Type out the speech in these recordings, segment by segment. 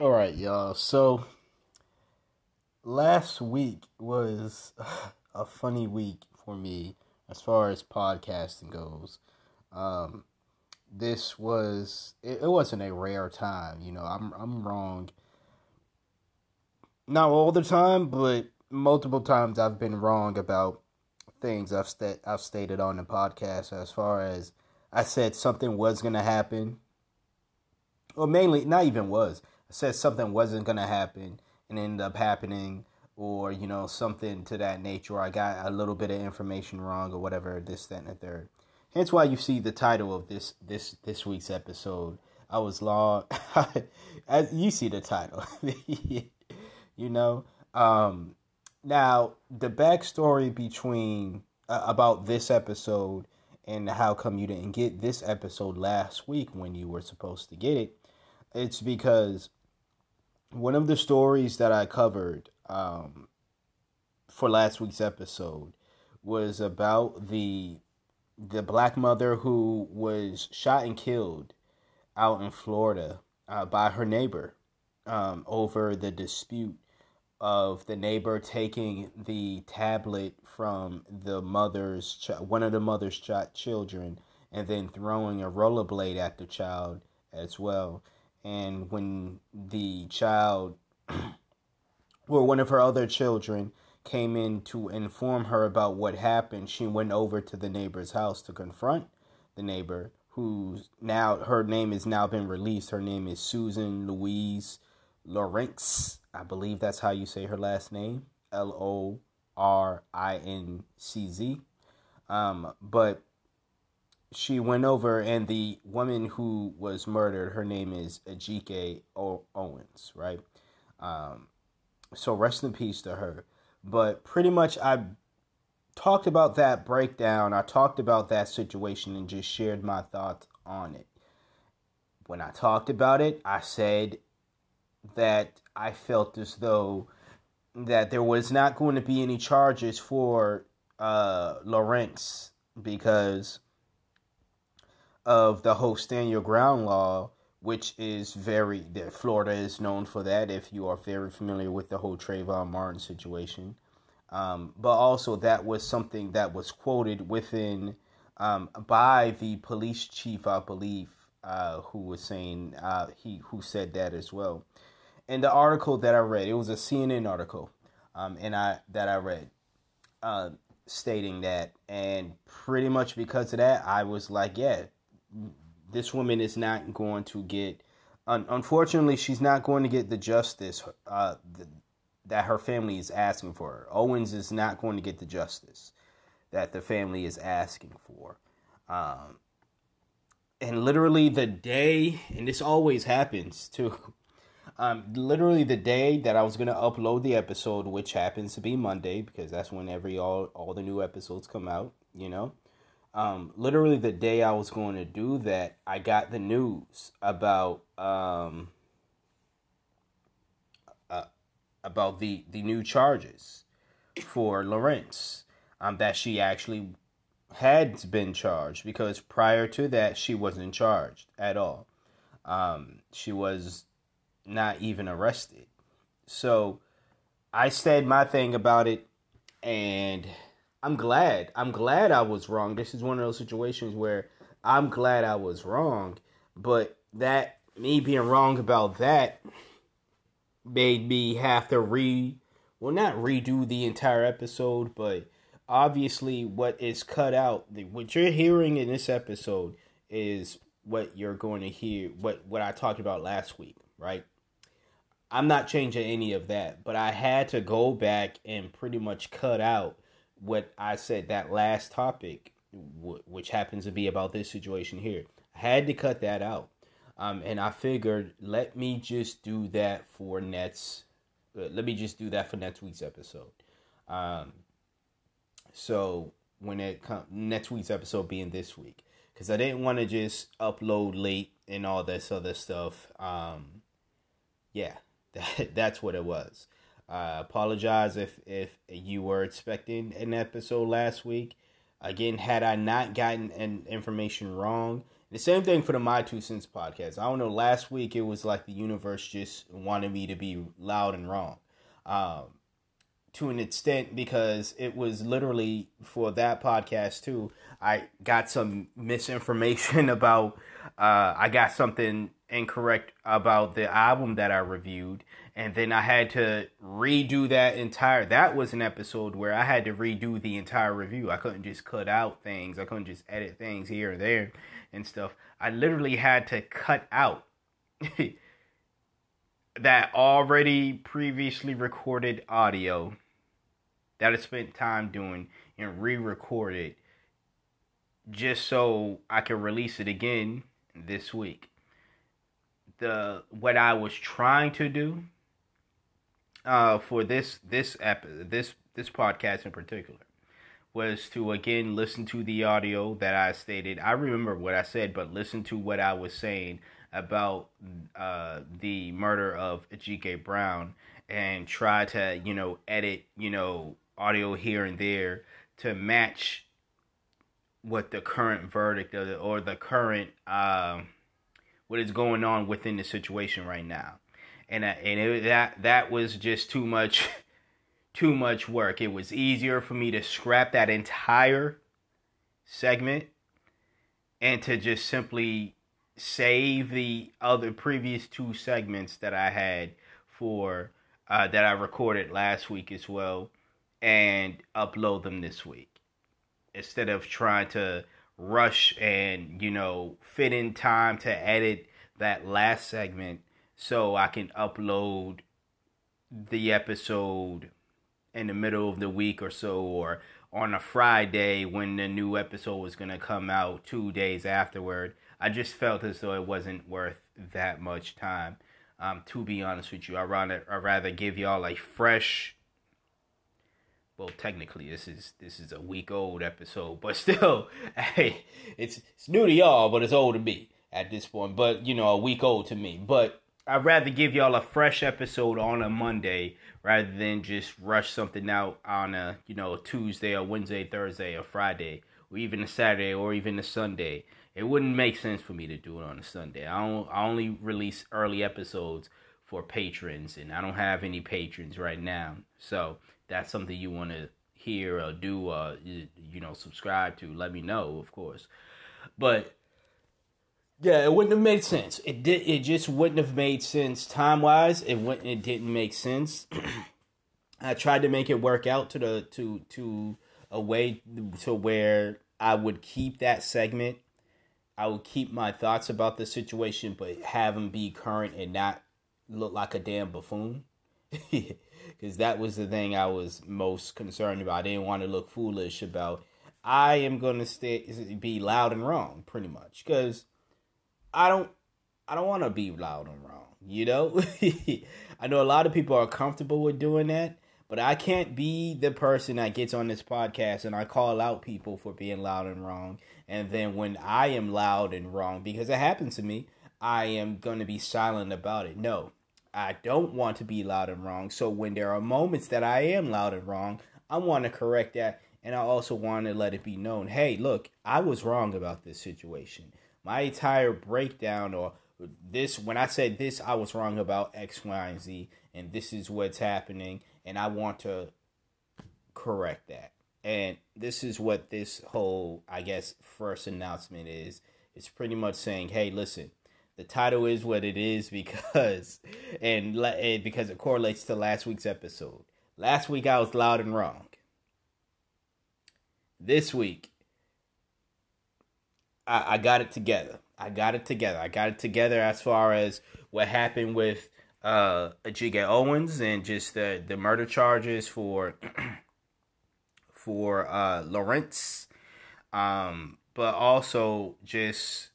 All right, y'all. So last week was a funny week for me as far as podcasting goes. Um, this was it, it wasn't a rare time, you know. I'm I'm wrong. Not all the time, but multiple times I've been wrong about things I've sta- I've stated on the podcast as far as I said something was going to happen or mainly not even was. Said something wasn't gonna happen and ended up happening, or you know something to that nature. Or I got a little bit of information wrong, or whatever. This, that, and the third. Hence why you see the title of this this this week's episode. I was long. As you see the title, you know. Um, now the backstory between uh, about this episode and how come you didn't get this episode last week when you were supposed to get it it's because one of the stories that I covered um, for last week's episode was about the the black mother who was shot and killed out in Florida uh, by her neighbor um, over the dispute of the neighbor taking the tablet from the mother's ch- one of the mother's ch- children and then throwing a rollerblade at the child as well and when the child or one of her other children came in to inform her about what happened, she went over to the neighbor's house to confront the neighbor, who's now her name has now been released. Her name is Susan Louise Lorincz. I believe that's how you say her last name. L O R I N C Z. Um, but she went over, and the woman who was murdered, her name is Ajike o- Owens, right? Um, so rest in peace to her. But pretty much, I talked about that breakdown. I talked about that situation and just shared my thoughts on it. When I talked about it, I said that I felt as though that there was not going to be any charges for uh, Lawrence because of the whole stand your ground law, which is very that Florida is known for that. If you are very familiar with the whole Trayvon Martin situation, um, but also that was something that was quoted within um, by the police chief, I believe, uh, who was saying uh, he who said that as well. In the article that I read, it was a CNN article, um, and I that I read. Uh, stating that and pretty much because of that i was like yeah this woman is not going to get. Un- unfortunately, she's not going to get the justice uh, the, that her family is asking for. Owens is not going to get the justice that the family is asking for. Um, and literally the day, and this always happens too. Um, literally the day that I was gonna upload the episode, which happens to be Monday, because that's when every all all the new episodes come out. You know, um, literally the day I was going to do that, I got the news about um, uh, about the the new charges for Lawrence. Um, that she actually had been charged because prior to that she wasn't charged at all. Um, she was not even arrested. So I said my thing about it, and I'm glad. I'm glad I was wrong. This is one of those situations where I'm glad I was wrong, but that me being wrong about that made me have to re well not redo the entire episode, but obviously what is cut out what you're hearing in this episode is what you're going to hear what what I talked about last week, right? I'm not changing any of that, but I had to go back and pretty much cut out what I said that last topic, which happens to be about this situation here. I had to cut that out, um, and I figured let me just do that for next. Uh, let me just do that for next week's episode. Um, so when it comes next week's episode being this week, because I didn't want to just upload late and all this other stuff. Um, yeah, that that's what it was. I apologize if if you were expecting an episode last week. Again, had I not gotten an information wrong The same thing for the My Two Cents podcast. I don't know. Last week it was like the universe just wanted me to be loud and wrong, um, to an extent because it was literally for that podcast too. I got some misinformation about. Uh, I got something incorrect about the album that I reviewed, and then I had to redo that entire. That was an episode where I had to redo the entire review. I couldn't just cut out things. I couldn't just edit things here or there and stuff. I literally had to cut out that already previously recorded audio that I spent time doing and re-record it just so I could release it again this week. The what I was trying to do uh, for this this ep- this this podcast in particular was to again listen to the audio that I stated. I remember what I said, but listen to what I was saying about uh, the murder of G.K. Brown and try to, you know, edit, you know, audio here and there to match what the current verdict the, or the current uh, what is going on within the situation right now. And uh, and it, that that was just too much too much work. It was easier for me to scrap that entire segment and to just simply save the other previous two segments that I had for uh, that I recorded last week as well and upload them this week instead of trying to rush and you know fit in time to edit that last segment so I can upload the episode in the middle of the week or so, or on a Friday when the new episode was going to come out two days afterward. I just felt as though it wasn't worth that much time. Um, to be honest with you, I rather I rather give y'all a fresh. Well, technically, this is this is a week old episode, but still, hey, it's it's new to y'all, but it's old to me at this point. But you know, a week old to me. But I'd rather give y'all a fresh episode on a Monday rather than just rush something out on a you know Tuesday or Wednesday, Thursday or Friday, or even a Saturday or even a Sunday. It wouldn't make sense for me to do it on a Sunday. I don't. I only release early episodes for patrons, and I don't have any patrons right now. So that's something you want to hear or do, uh, or you know, subscribe to. Let me know, of course. But yeah, it wouldn't have made sense. It did. It just wouldn't have made sense time wise. It wouldn't. It didn't make sense. I tried to make it work out to the to to a way to where I would keep that segment. I would keep my thoughts about the situation, but have them be current and not look like a damn buffoon. Because that was the thing I was most concerned about. I didn't want to look foolish about. I am going to stay be loud and wrong, pretty much, because I don't I don't want to be loud and wrong, you know? I know a lot of people are comfortable with doing that, but I can't be the person that gets on this podcast and I call out people for being loud and wrong. And then when I am loud and wrong, because it happens to me, I am going to be silent about it. No, I don't want to be loud and wrong. So when there are moments that I am loud and wrong, I want to correct that. And I also want to let it be known hey, look, I was wrong about this situation my entire breakdown or this when I said this I was wrong about X, Y, and Z and this is what's happening and I want to correct that. And this is what this whole I guess first announcement is. It's pretty much saying, "Hey, listen, the title is what it is because and, because it correlates to last week's episode. Last week I was loud and wrong. This week I, I got it together. I got it together. I got it together as far as what happened with uh Ajike Owens and just the the murder charges for for uh Lawrence um but also just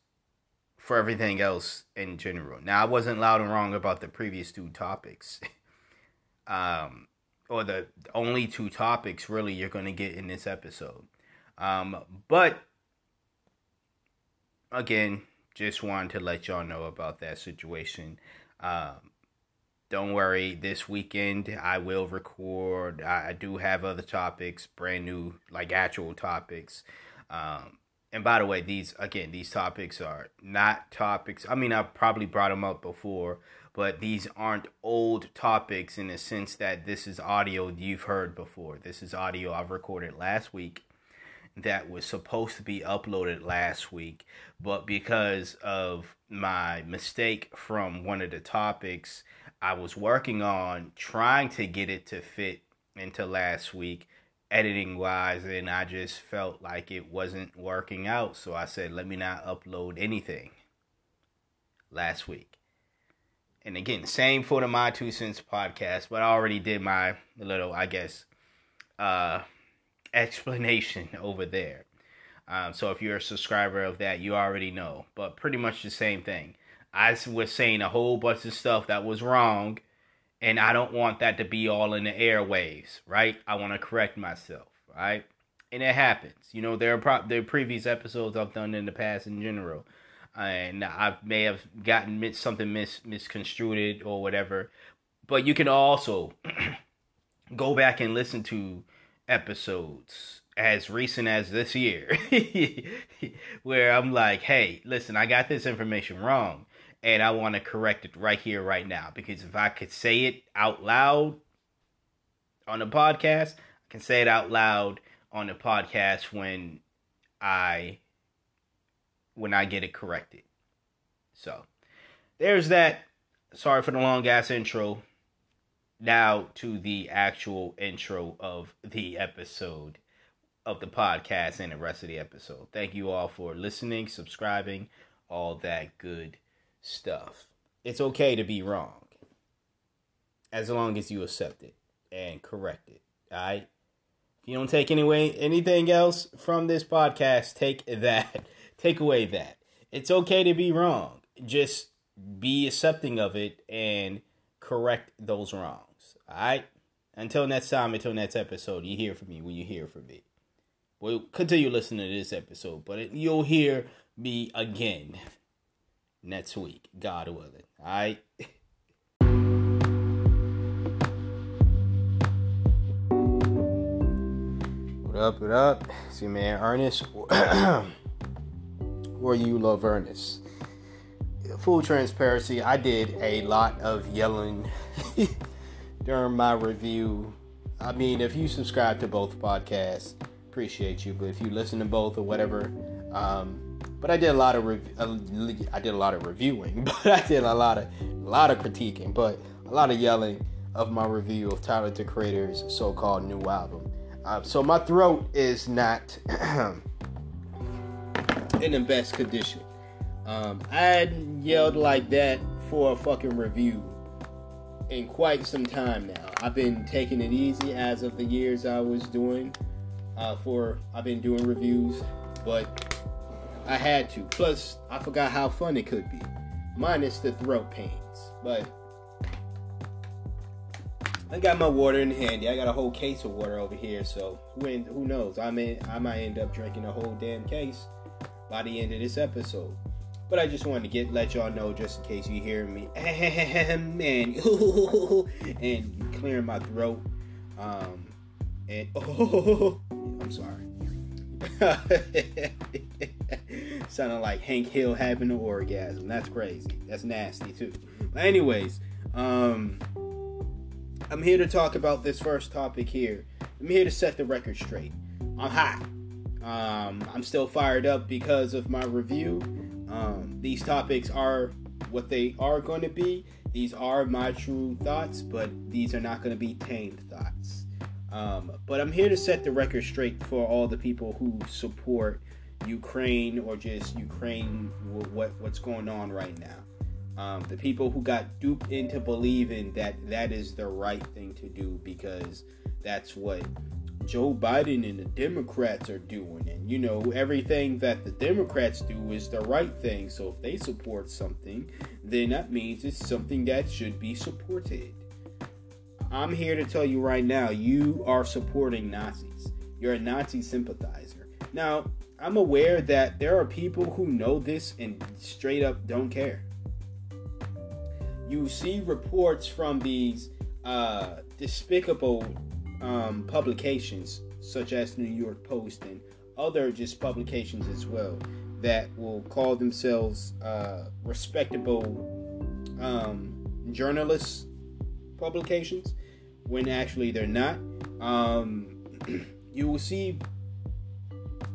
for everything else in general. Now I wasn't loud and wrong about the previous two topics. um or the only two topics really you're going to get in this episode. Um but again, just wanted to let y'all know about that situation. Um, don't worry, this weekend I will record. I, I, do have other topics, brand new, like actual topics. Um, and by the way, these again, these topics are not topics. I mean, I've probably brought them up before, but these aren't old topics in the sense that this is audio you've heard before. This is audio I've recorded last week that was supposed to be uploaded last week, but because of my mistake from one of the topics I was working on, trying to get it to fit into last week, editing wise and I just felt like it wasn't working out. So I said, let me not upload anything last week. And again, same for the My Two Cents podcast, but I already did my little, I guess, uh, explanation over there. Um, so if you're a subscriber of that, you already know. But pretty much the same thing. I was saying a whole bunch of stuff that was wrong and I don't want that to be all in the airwaves, right? I want to correct myself, right? And it happens. You know, there are pro- there are previous episodes I've done in the past in general, and I may have gotten something mis- misconstrued or whatever. But you can also go back and listen to episodes as recent as this year where I'm like, hey, listen, I got this information wrong and I want to correct it right here, right now. Because if I could say it out loud on the podcast, I can say it out loud on the podcast when I when I get it corrected. So there's that. Sorry for the long ass intro. Now to the actual intro of the episode of the podcast and the rest of the episode. Thank you all for listening, subscribing, all that good stuff. It's okay to be wrong. As long as you accept it and correct it. Alright? If you don't take anyway anything else from this podcast, take that. Take away that. It's okay to be wrong. Just be accepting of it and correct those wrongs. Alright? Until next time, until next episode, you hear from me when you hear from me. We'll continue listening to this episode, but it, you'll hear me again next week, God willing. All right. What up, what up? See, man, Ernest, or you love Ernest. Full transparency, I did a lot of yelling during my review. I mean, if you subscribe to both podcasts, appreciate you. But if you listen to both or whatever, um, but I did a lot of rev- uh, I did a lot of reviewing, but I did a lot of a lot of critiquing, but a lot of yelling of my review of Tyler the Creator's so-called new album. Uh, so my throat is not in the best condition. Um, I hadn't yelled like that for a fucking review in quite some time now. I've been taking it easy as of the years I was doing uh, for I've been doing reviews, but I had to. Plus, I forgot how fun it could be, minus the throat pains. But I got my water in handy. I got a whole case of water over here, so who who knows? I may I might end up drinking a whole damn case by the end of this episode. But I just wanted to get let y'all know just in case you hear me, man, and clearing my throat. Um, and oh, I'm sorry. Sounding like Hank Hill having an orgasm. That's crazy. That's nasty too. But anyways, um, I'm here to talk about this first topic here. I'm here to set the record straight. I'm hot. Um, I'm still fired up because of my review. Um, these topics are what they are going to be. These are my true thoughts, but these are not going to be tamed thoughts. Um, but I'm here to set the record straight for all the people who support Ukraine or just Ukraine, what what's going on right now. Um, the people who got duped into believing that that is the right thing to do because that's what Joe Biden and the Democrats are doing. And you know, everything that the Democrats do is the right thing. So if they support something, then that means it's something that should be supported. I'm here to tell you right now, you are supporting Nazis. You're a Nazi sympathizer. Now, I'm aware that there are people who know this and straight up don't care. You see reports from these uh, despicable um, publications, such as New York Post and other just publications as well that will call themselves uh, respectable um, journalists publications when actually they're not. Um, you will see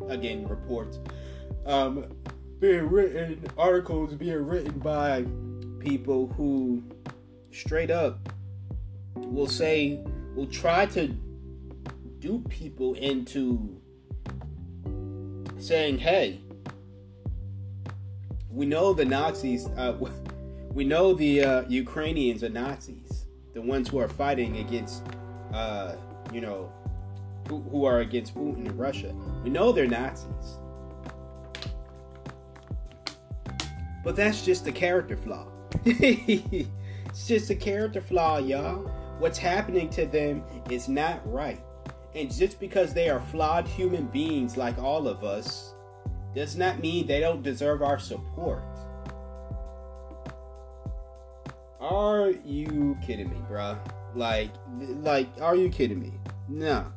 again reports um, being written, articles being written by people who straight up will say, will try to dupe people into saying, hey, we know the Nazis, uh, we know the uh, Ukrainians are Nazis, the ones who are fighting against, uh, you know, who, who are against Putin and Russia. We know they're Nazis. But that's just a character flaw. it's just a character flaw, y'all. What's happening to them is not right. And just because they are flawed human beings like all of us does not mean they don't deserve our support. Are you kidding me, bruh? Like, like, are you kidding me? No.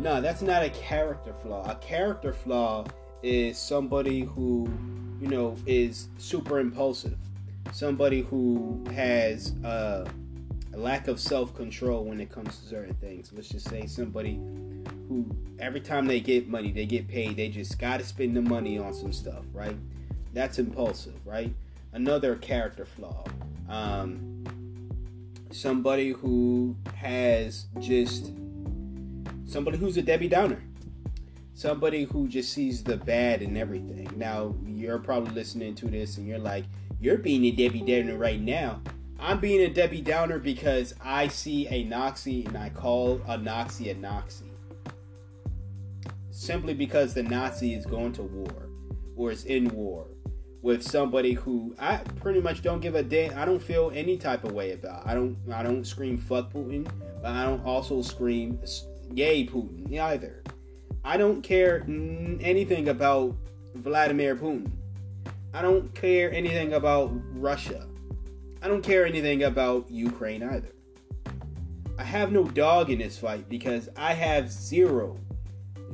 No, that's not a character flaw. A character flaw is somebody who, you know, is super impulsive. Somebody who has uh, lack of self control when it comes to certain things. Let's just say somebody who, every time they get money, they get paid, they just got to spend the money on some stuff, right? That's impulsive, right? Another character flaw. Um, somebody who has just somebody who's a Debbie Downer. Somebody who just sees the bad in everything. Now, you're probably listening to this and you're like, you're being a Debbie Downer right now. I'm being a Debbie Downer because I see a Nazi and I call a Nazi a Nazi. Simply because the Nazi is going to war or is in war with somebody who I pretty much don't give a damn. I don't feel any type of way about. I don't. I don't scream fuck Putin, but I don't also scream yay Putin either. I don't care anything about Vladimir Putin. I don't care anything about Russia. I don't care anything about Ukraine either. I have no dog in this fight because I have zero.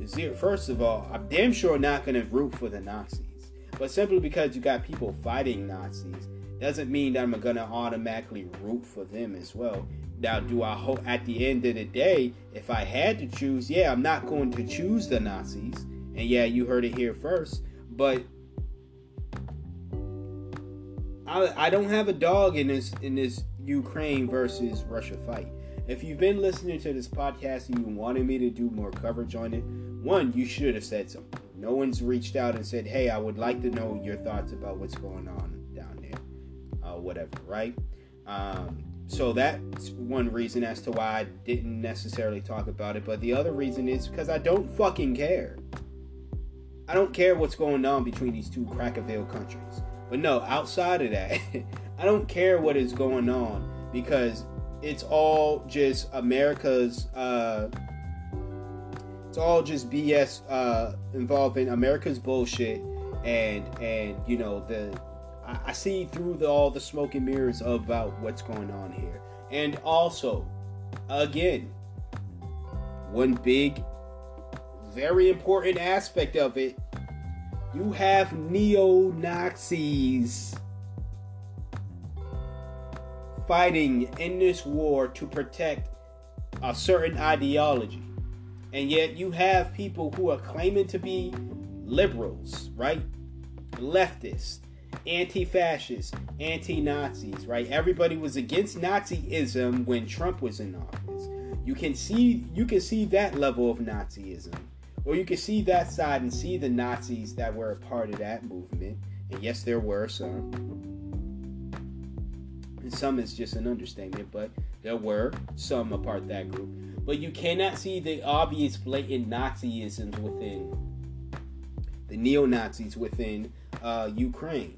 Zero. First of all, I'm damn sure not going to root for the Nazis. But simply because you got people fighting Nazis doesn't mean that I'm going to automatically root for them as well. Now, do I hope at the end of the day, if I had to choose, yeah, I'm not going to choose the Nazis. And yeah, you heard it here first. But I, I don't have a dog in this in this Ukraine versus Russia fight. If you've been listening to this podcast and you wanted me to do more coverage on it, one, you should have said something. No one's reached out and said, "Hey, I would like to know your thoughts about what's going on down there," uh, whatever, right? Um, so that's one reason as to why I didn't necessarily talk about it. But the other reason is because I don't fucking care. I don't care what's going on between these two Crackerville countries. But no, outside of that, I don't care what is going on because it's all just America's. Uh, it's all just BS uh, involving America's bullshit, and and you know the I, I see through the, all the smoke and mirrors about what's going on here, and also, again, one big, very important aspect of it you have neo Nazis fighting in this war to protect a certain ideology. And yet you have people who are claiming to be liberals, right? Leftists, anti fascists, anti Nazis, right? Everybody was against Nazism when Trump was in office. You can see you can see that level of Nazism or you can see that side and see the Nazis that were a part of that movement. And yes, there were some. And some is just an understatement, but there were some a part of that group. But you cannot see the obvious blatant Nazisms within the neo Nazis within uh, Ukraine.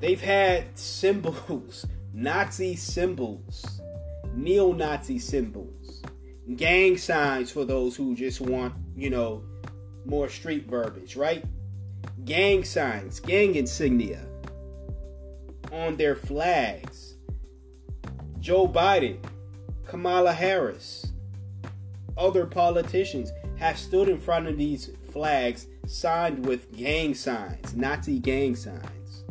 They've had symbols, Nazi symbols, neo Nazi symbols, gang signs for those who just want you know, more street verbiage, right? Gang signs, gang insignia on their flags. Joe Biden, Kamala Harris, other politicians have stood in front of these flags signed with gang signs, Nazi gang signs.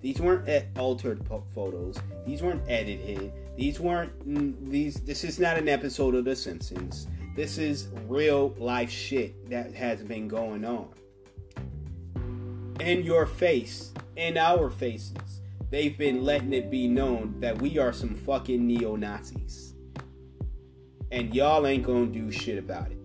These weren't altered photos. These weren't edited. These weren't mm, these. This is not an episode of The Simpsons. This is real life shit that has been going on. In your face, in our faces, they've been letting it be known that we are some fucking neo Nazis. And y'all ain't gonna do shit about it.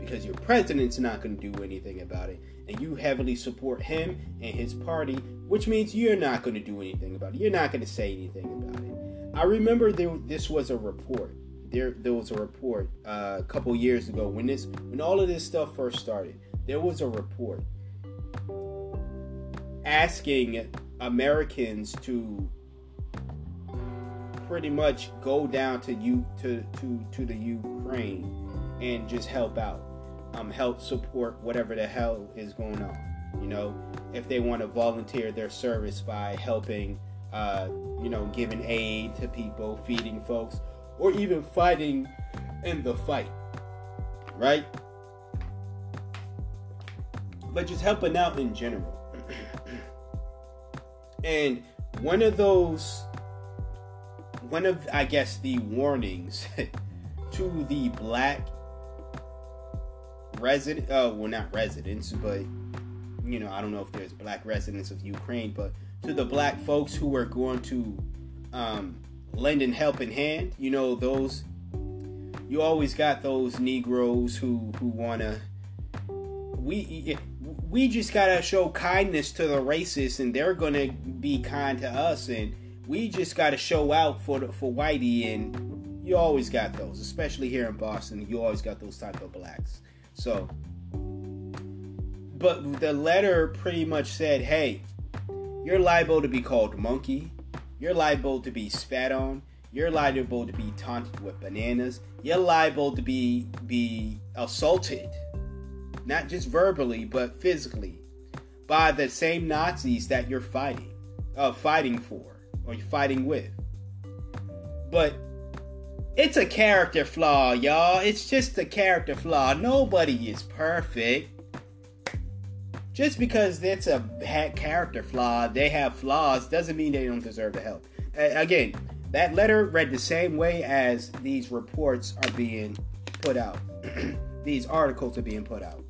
Because your president's not gonna do anything about it. And you heavily support him and his party, which means you're not gonna do anything about it. You're not gonna say anything about it. I remember there, this was a report. There, there was a report uh, a couple years ago when this, when all of this stuff first started. There was a report asking Americans to pretty much go down to you to to to the Ukraine and just help out, um, help support whatever the hell is going on. You know, if they want to volunteer their service by helping, uh, you know, giving aid to people, feeding folks, or even fighting in the fight, right? But just helping out in general. And one of those, one of, I guess, the warnings to the black resident, uh, well, not residents, but, you know, I don't know if there's black residents of Ukraine, but to the black folks who are going to um, lend a helping hand, you know, those, you always got those Negroes who, who want to, we, we just gotta show kindness to the racists, and they're gonna be kind to us, and we just gotta show out for the, for Whitey, and you always got those, especially here in Boston. You always got those type of blacks. So, but the letter pretty much said, "Hey, you're liable to be called monkey. You're liable to be spat on. You're liable to be taunted with bananas. You're liable to be be assaulted." not just verbally, but physically, by the same Nazis that you're fighting, uh, fighting for, or you're fighting with. But it's a character flaw, y'all. It's just a character flaw. Nobody is perfect. Just because it's a character flaw, they have flaws, doesn't mean they don't deserve the help. again, that letter read the same way as these reports are being put out. these articles are being put out.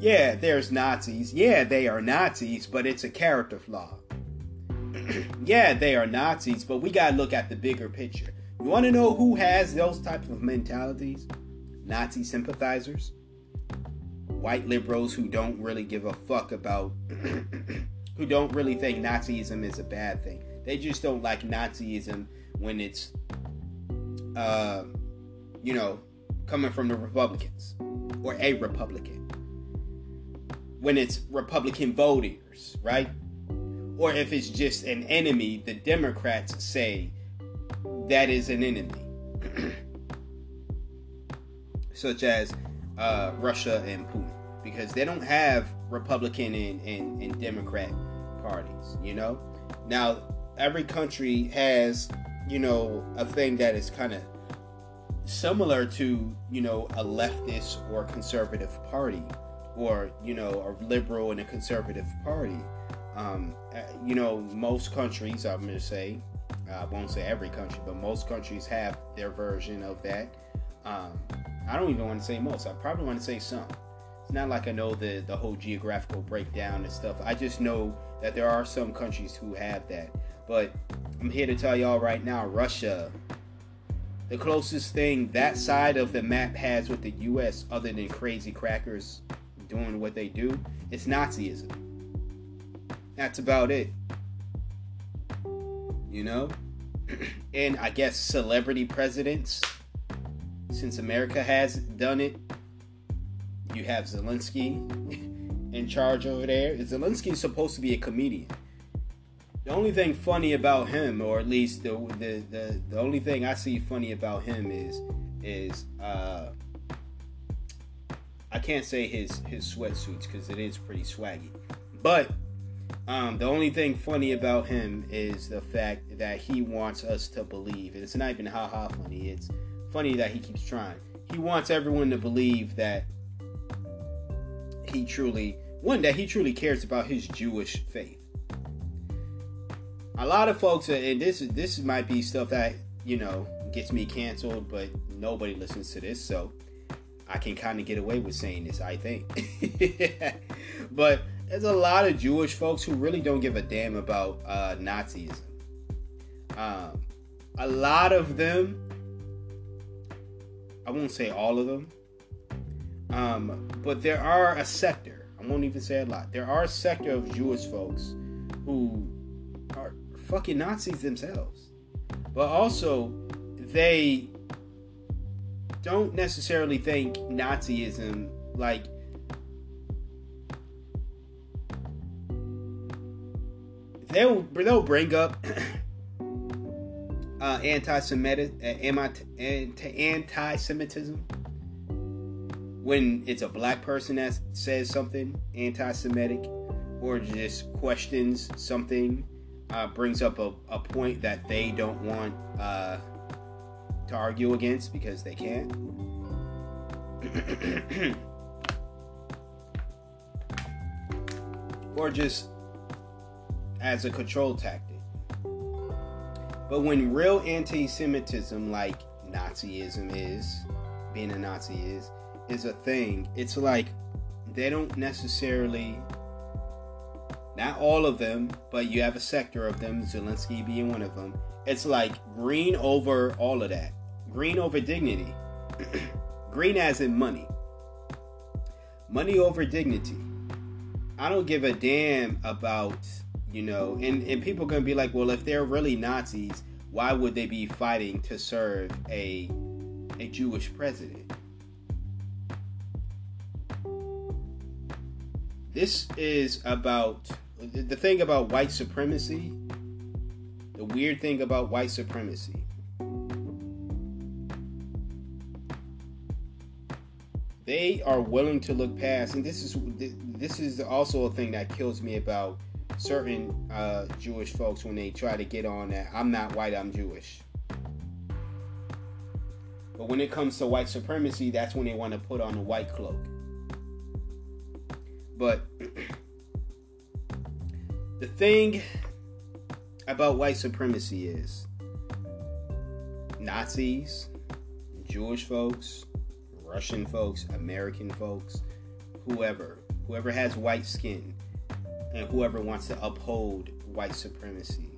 Yeah, there's Nazis. Yeah, they are Nazis, but it's a character flaw. yeah, they are Nazis, but we gotta look at the bigger picture. You wanna know who has those types of mentalities? Nazi sympathizers, white liberals who don't really give a fuck about, who don't really think Nazism is a bad thing. They just don't like Nazism when it's, uh, you know, coming from the Republicans or a Republican when it's Republican voters, right? Or if it's just an enemy, the Democrats say that is an enemy, such as uh, Russia and Putin, because they don't have Republican and, and, and Democrat parties, you know? Now, every country has, you know, a thing that is kind of similar to, you know, a leftist or conservative party or you know a liberal and a conservative party. Um, uh, you know, most countries, I'm going to say, I won't say every country, but most countries have their version of that. Um, I don't even want to say most. I probably want to say some. It's not like I know the the whole geographical breakdown and stuff. I just know that there are some countries who have that. But I'm here to tell y'all right now, Russia, the closest thing that side of the map has with the U.S. other than crazy crackers doing what they do, it's Nazism. That's about it. You know? and I guess celebrity presidents, since America has done it, you have Zelensky in charge over there. Zelensky is supposed to be a comedian. The only thing funny about him, or at least the the, the, the only thing I see funny about him is is uh, I can't say his his sweatsuits because it is pretty swaggy, but Um, the only thing funny about him is the fact that he wants us to believe. It's not even ha ha funny. It's funny that he keeps trying. He wants everyone to believe that he truly, one, that he truly cares about his Jewish faith. A lot of folks, and this this might be stuff that you know gets me canceled, but nobody listens to this, so I can kind of get away with saying this, I think. but there's a lot of Jewish folks who really don't give a damn about uh, Nazism. Um, a lot of them, I won't say all of them, um, but there are a sector, I won't even say a lot, there are a sector of Jewish folks who are fucking Nazis themselves. But also, they don't necessarily think Nazism like they'll they'll bring up uh, anti-Semitic uh, anti-Semitism when it's a black person that says something anti-Semitic or just questions something, uh, brings up a, a point that they don't want uh, to argue against because they can't. or just as a control tactic. But when real anti Semitism, like Nazism is, being a Nazi is, is a thing, it's like they don't necessarily, not all of them, but you have a sector of them, Zelensky being one of them. It's like green over all of that. Green over dignity. Green as in money. Money over dignity. I don't give a damn about, you know, and, and people gonna be like, well, if they're really Nazis, why would they be fighting to serve a a Jewish president? This is about the thing about white supremacy. The weird thing about white supremacy they are willing to look past and this is this is also a thing that kills me about certain uh, Jewish folks when they try to get on that I'm not white, I'm Jewish. But when it comes to white supremacy, that's when they want to put on a white cloak. But the thing about white supremacy is Nazis, Jewish folks, Russian folks, American folks, whoever, whoever has white skin, and whoever wants to uphold white supremacy.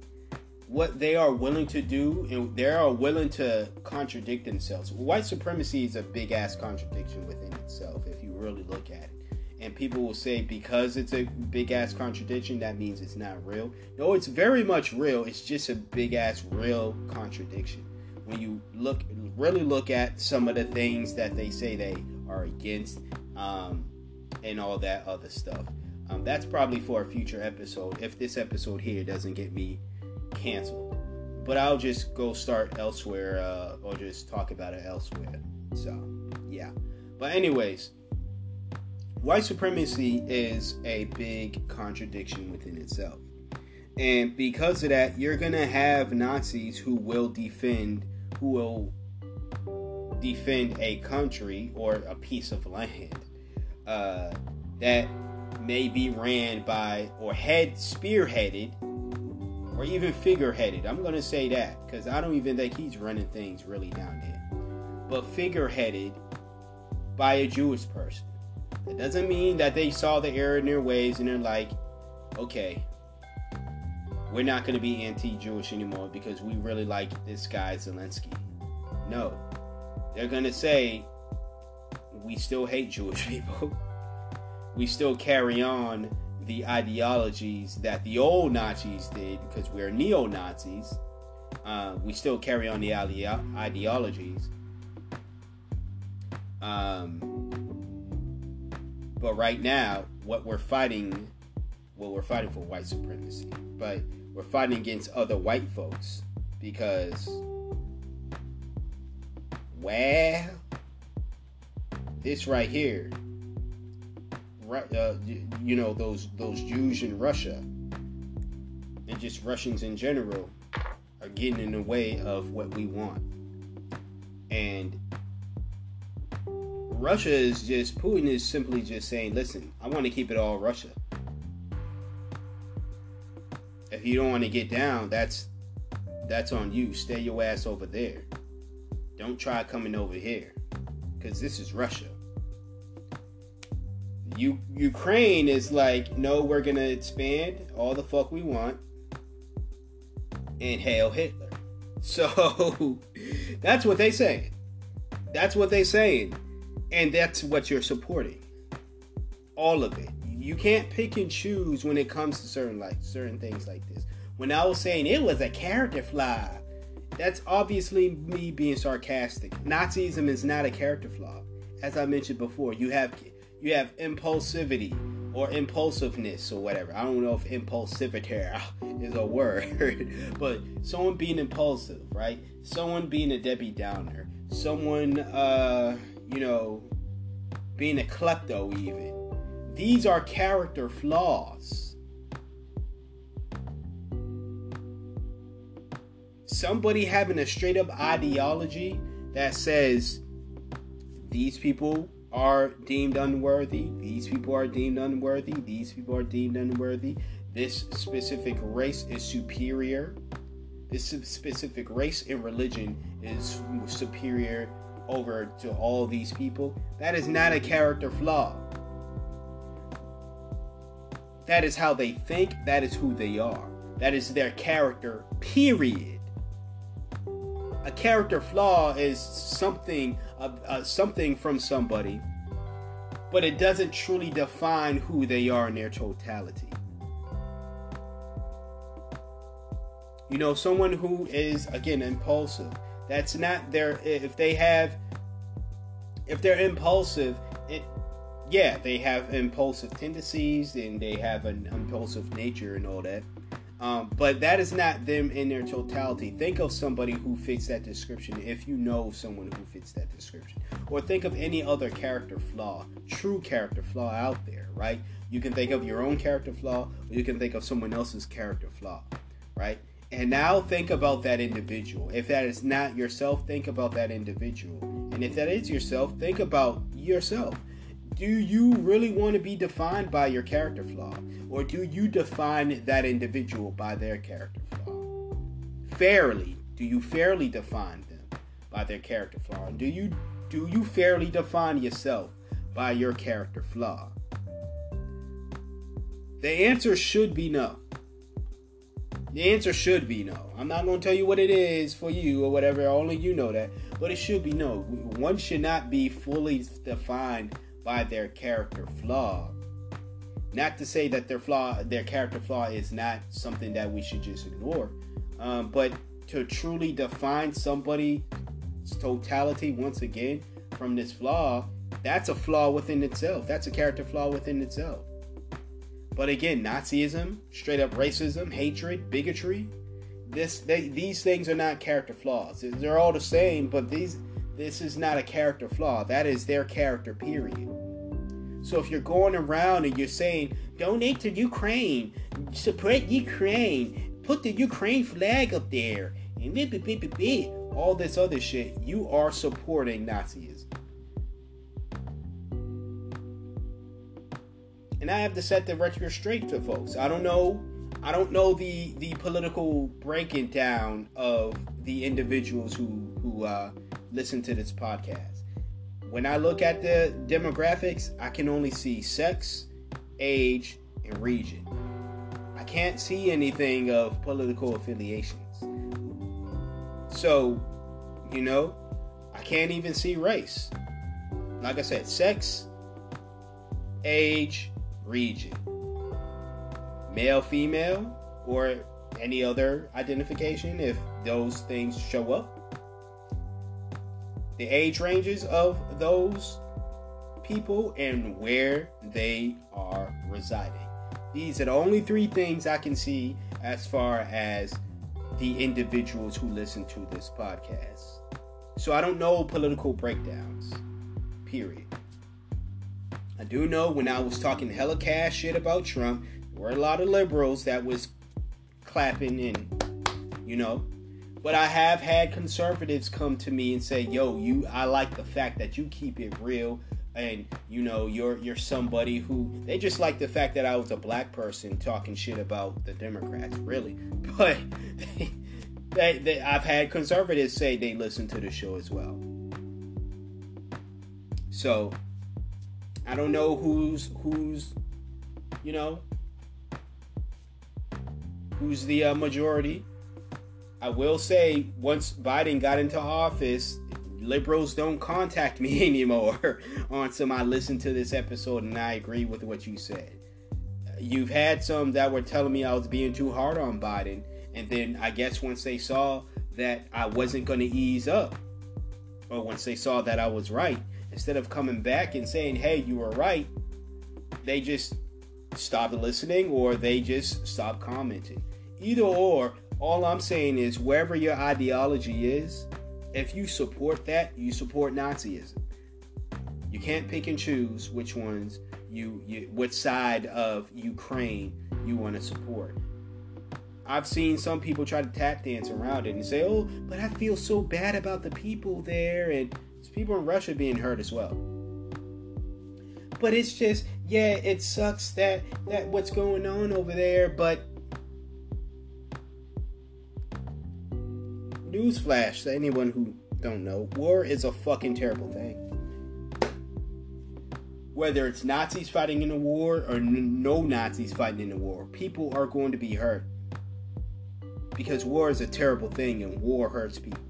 What they are willing to do, and they are willing to contradict themselves. White supremacy is a big ass contradiction within itself, if you really look at it. And people will say because it's a big ass contradiction, that means it's not real. No, it's very much real. It's just a big ass real contradiction when you look really look at some of the things that they say they are against um, and all that other stuff. Um, that's probably for a future episode if this episode here doesn't get me canceled. But I'll just go start elsewhere uh, or just talk about it elsewhere. So, yeah. But, anyways, white supremacy is a big contradiction within itself. And because of that, you're going to have Nazis who will defend who will defend a country or a piece of land uh, that may be ran by or head spearheaded or even figureheaded. I'm going to say that because I don't even think he's running things really down there. But figureheaded by a Jewish person. It doesn't mean that they saw the error in their ways and they're like, okay, we're not going to be anti-Jewish anymore because we really like this guy Zelensky. No, they're going to say we still hate Jewish people. We still carry on the ideologies that the old Nazis did because we're neo Nazis. Uh, we still carry on the ideologies. Um, but right now, what we're fighting, well, we're fighting for white supremacy. But we're fighting against other white folks because, well, this right here, uh, you know those those Jews in Russia, and just Russians in general are getting in the way of what we want. And Russia is just Putin is simply just saying, "Listen, I want to keep it all Russia. If you don't want to get down, that's that's on you. Stay your ass over there. Don't try coming over here, because this is Russia." Ukraine is like, no, we're gonna expand all the fuck we want, and hail Hitler. So that's what they say. That's what they saying, and that's what you're supporting. All of it. You can't pick and choose when it comes to certain like certain things like this. When I was saying it was a character flaw, that's obviously me being sarcastic. Nazism is not a character flaw. As I mentioned before, you have you have impulsivity or impulsiveness or whatever. I don't know if impulsivity is a word, but someone being impulsive, right? Someone being a Debbie Downer, someone, uh, you know, being a klepto, even. These are character flaws. Somebody having a straight up ideology that says these people are deemed unworthy. These people are deemed unworthy. These people are deemed unworthy. This specific race is superior. This specific race and religion is superior over to all these people. That is not a character flaw. That is how they think. That is who they are. That is their character, period. A character flaw is something uh, uh, something from somebody, but it doesn't truly define who they are in their totality. You know, someone who is again impulsive. That's not their. If they have, if they're impulsive, it, yeah, they have impulsive tendencies and they have an impulsive nature and all that. Um, but that is not them in their totality. Think of somebody who fits that description if you know someone who fits that description. Or think of any other character flaw, true character flaw out there, right? You can think of your own character flaw, or you can think of someone else's character flaw, right? And now think about that individual. If that is not yourself, think about that individual. And if that is yourself, think about yourself do you really want to be defined by your character flaw? Or do you define that individual by their character flaw? Fairly, do you fairly define them by their character flaw? Do you do you fairly define yourself by your character flaw? The answer should be no. The answer should be no. I'm not going to tell you what it is for you or whatever, only you know that. But it should be no. One should not be fully defined by their character flaw. Not to say that their flaw, their character flaw, is not something that we should just ignore, um, but to truly define somebody's totality once again from this flaw, that's a flaw within itself. That's a character flaw within itself. But again, Nazism, straight up racism, hatred, bigotry, this they, these things are not character flaws. They're all the same, but these this is not a character flaw. That is their character, period. So if you're going around and you're saying, donate to Ukraine, support Ukraine, put the Ukraine flag up there, and beep, beep, beep, beep, all this other shit, you are supporting Nazism. And I have to set the record straight to folks. I don't know I don't know the the political breaking down of the individuals who who uh, listen to this podcast. When I look at the demographics, I can only see sex, age, and region. I can't see anything of political affiliations. So, you know, I can't even see race. Like I said, sex, age, region. Male, female, or any other identification if those things show up the age ranges of those people and where they are residing. These are the only three things I can see as far as the individuals who listen to this podcast. So I don't know political breakdowns, period. I do know when I was talking hella cash shit about Trump, there were a lot of liberals that was clapping and you know. But I have had conservatives come to me and say, "Yo, you I like the fact that you keep it real and you know you're you're somebody who they just like the fact that I was a black person talking shit about the Democrats, really. But they, they, they, I've had conservatives say they listen to the show as well. So I don't know who's who's you know who's the uh, majority. I will say once Biden got into office, liberals don't contact me anymore on some I listened to this episode and I agree with what you said. You've had some that were telling me I was being too hard on Biden, and then I guess once they saw that I wasn't going to ease up, or once they saw that I was right, instead of coming back and saying, hey, you were right, they just stopped listening or they just stopped commenting. Either or, all I'm saying is wherever your ideology is, if you support that, you support Nazism. You can't pick and choose which ones you, you which side of Ukraine you want to support. I've seen some people try to tap dance around it and say, "Oh, but I feel so bad about the people there and people in Russia being hurt as well." But it's just, yeah, it sucks that that what's going on over there, but newsflash to anyone who don't know, war is a fucking terrible thing. Whether it's Nazis fighting in a war or no Nazis fighting in a war, people are going to be hurt. Because war is a terrible thing and war hurts people.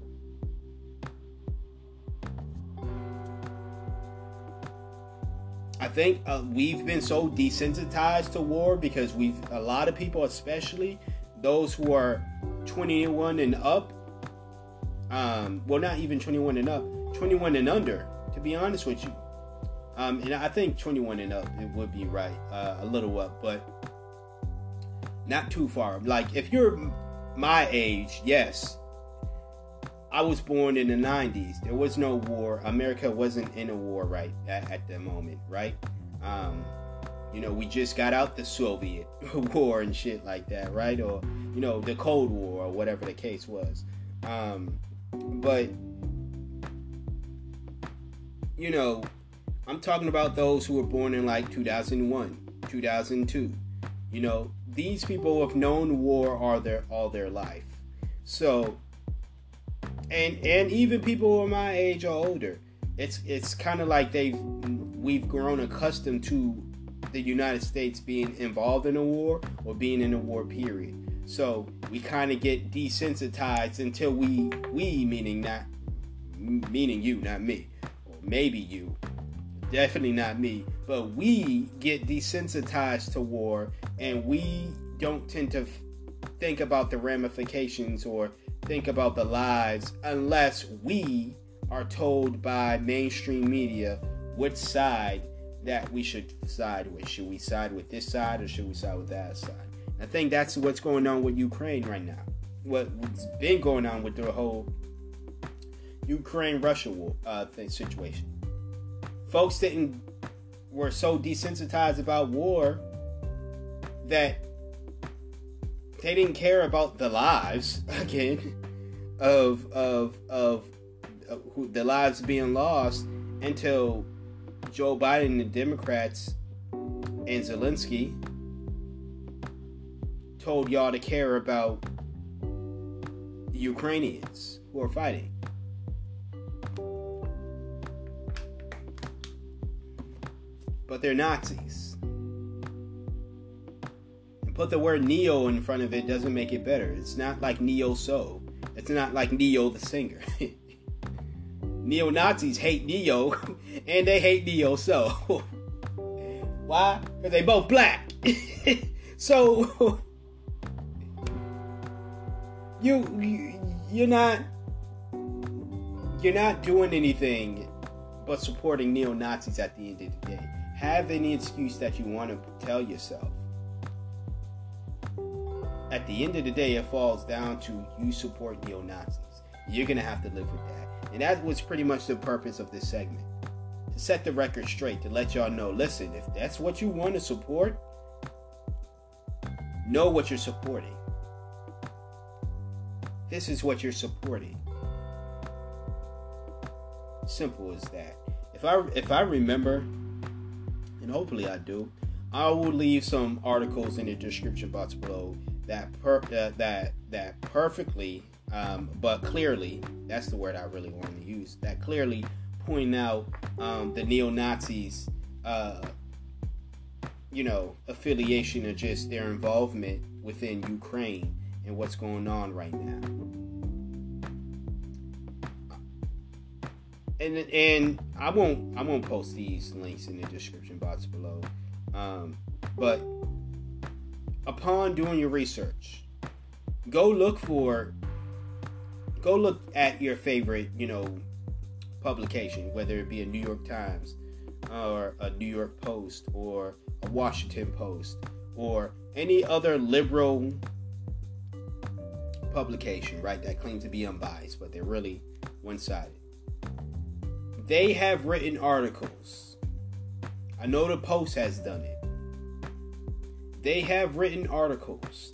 I think uh, we've been so desensitized to war because we've a lot of people, especially those who are 21 and up, um, well, not even 21 and up, 21 and under, to be honest with you. Um, and I think 21 and up, it would be right, uh, a little up, but not too far. Like, if you're my age, yes, I was born in the 90s. There was no war. America wasn't in a war right at, at the moment, right? Um, you know, we just got out the Soviet war and shit like that, right? Or, you know, the Cold War or whatever the case was. Um, but you know, I'm talking about those who were born in like 2001, 2002. You know, these people have known war all their all their life. So, and and even people of my age or older, it's it's kind of like they've we've grown accustomed to the United States being involved in a war or being in a war period. So we kind of get desensitized until we, we meaning not, meaning you, not me, or maybe you, definitely not me, but we get desensitized to war and we don't tend to think about the ramifications or think about the lives unless we are told by mainstream media which side that we should side with. Should we side with this side or should we side with that side? I think that's what's going on with Ukraine right now. What's been going on with the whole Ukraine Russia war uh, thing, situation. Folks didn't were so desensitized about war that they didn't care about the lives again of of of, of who, the lives being lost until Joe Biden and the Democrats and Zelensky told y'all to care about Ukrainians who are fighting. But they're Nazis. And put the word neo in front of it doesn't make it better. It's not like neo so. It's not like Ne-Yo the singer. Neo Nazis hate Ne-Yo and they hate Neo so. Why? Because they both black. so you, you're not you're not doing anything but supporting neo Nazis at the end of the day. Have any excuse that you want to tell yourself. At the end of the day, it falls down to you support neo Nazis. You're gonna have to live with that, and that was pretty much the purpose of this segment to set the record straight to let y'all know. Listen, if that's what you want to support, know what you're supporting this is what you're supporting. Simple as that. If I if I remember, and hopefully I do, I will leave some articles in the description box below that per, uh, that that perfectly, um, but clearly, that's the word I really want to use. That clearly point out um, the neo Nazis, uh, you know, affiliation or just their involvement within Ukraine and what's going on right now. And and I won't I won't post these links in the description box below, um, but upon doing your research, go look for go look at your favorite you know publication, whether it be a New York Times or a New York Post or a Washington Post or any other liberal publication, right, that claim to be unbiased, but they're really one sided. They have written articles. I know the Post has done it. They have written articles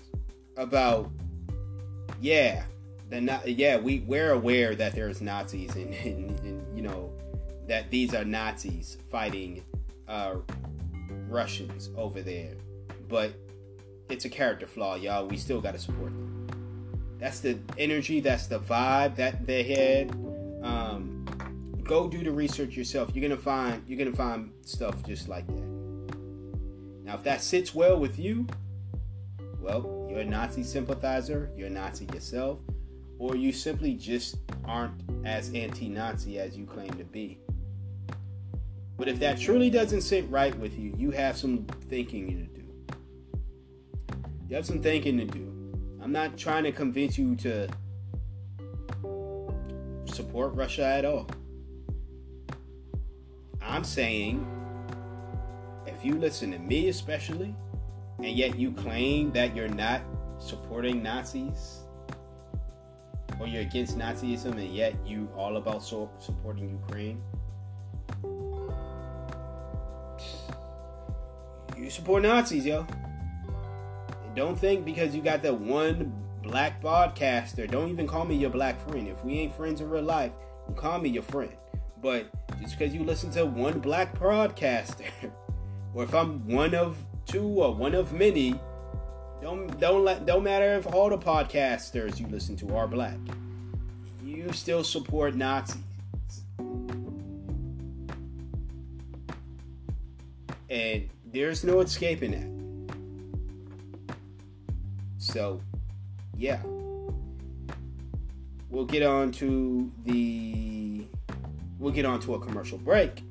about, yeah, the not, yeah, we we're aware that there's Nazis and, and, and you know that these are Nazis fighting uh, Russians over there, but it's a character flaw, y'all. We still got to support them. That's the energy. That's the vibe that they had. Um, go do the research yourself. You're gonna find you're gonna find stuff just like that. Now, if that sits well with you, well, you're a Nazi sympathizer. You're a Nazi yourself or you simply just aren't as anti Nazi as you claim to be. But if that truly doesn't sit right with you, you have some thinking to do. You have some thinking to do. I'm not trying to convince you to support Russia at all. I'm saying if you listen to me, especially, and yet you claim that you're not supporting Nazis, or you're against Nazism and yet you all about so supporting Ukraine. You support Nazis, yo. Don't think because you got that one black podcaster, don't even call me your black friend. If we ain't friends in real life, call me your friend. But just because you listen to one black broadcaster, or if I'm one of two or one of many, don't don't let don't matter if all the podcasters you listen to are black. You still support Nazis. And there's no escaping that. So, yeah. We'll get on to the we'll get on to a commercial break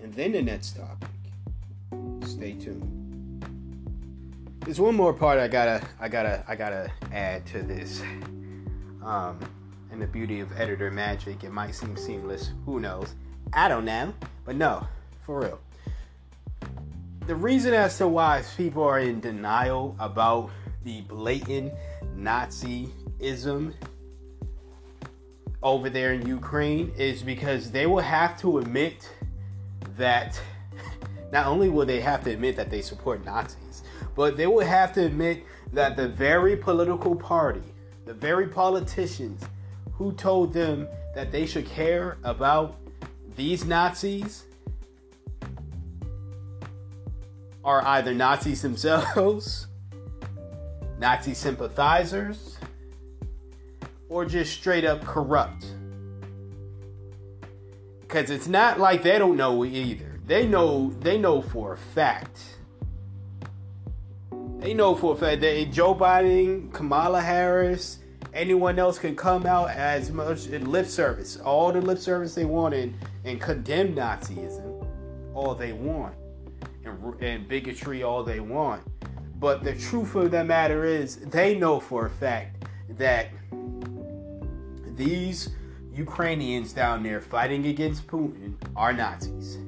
and then the next topic. Stay tuned. There's one more part I gotta I gotta I gotta add to this. Um, and the beauty of editor magic, it might seem seamless. Who knows? I don't know. But no, for real. The reason as to why people are in denial about the blatant Nazism over there in Ukraine is because they will have to admit that not only will they have to admit that they support Nazis, but they will have to admit that the very political party, the very politicians who told them that they should care about these Nazis are either Nazis themselves, Nazi sympathizers, or just straight up corrupt. Because it's not like they don't know either. They know they know for a fact they know for a fact that Joe Biden, Kamala Harris, anyone else can come out as much in lip service, all the lip service they want, and, and condemn Nazism all they want, and, and bigotry all they want. But the truth of the matter is, they know for a fact that these Ukrainians down there fighting against Putin are Nazis.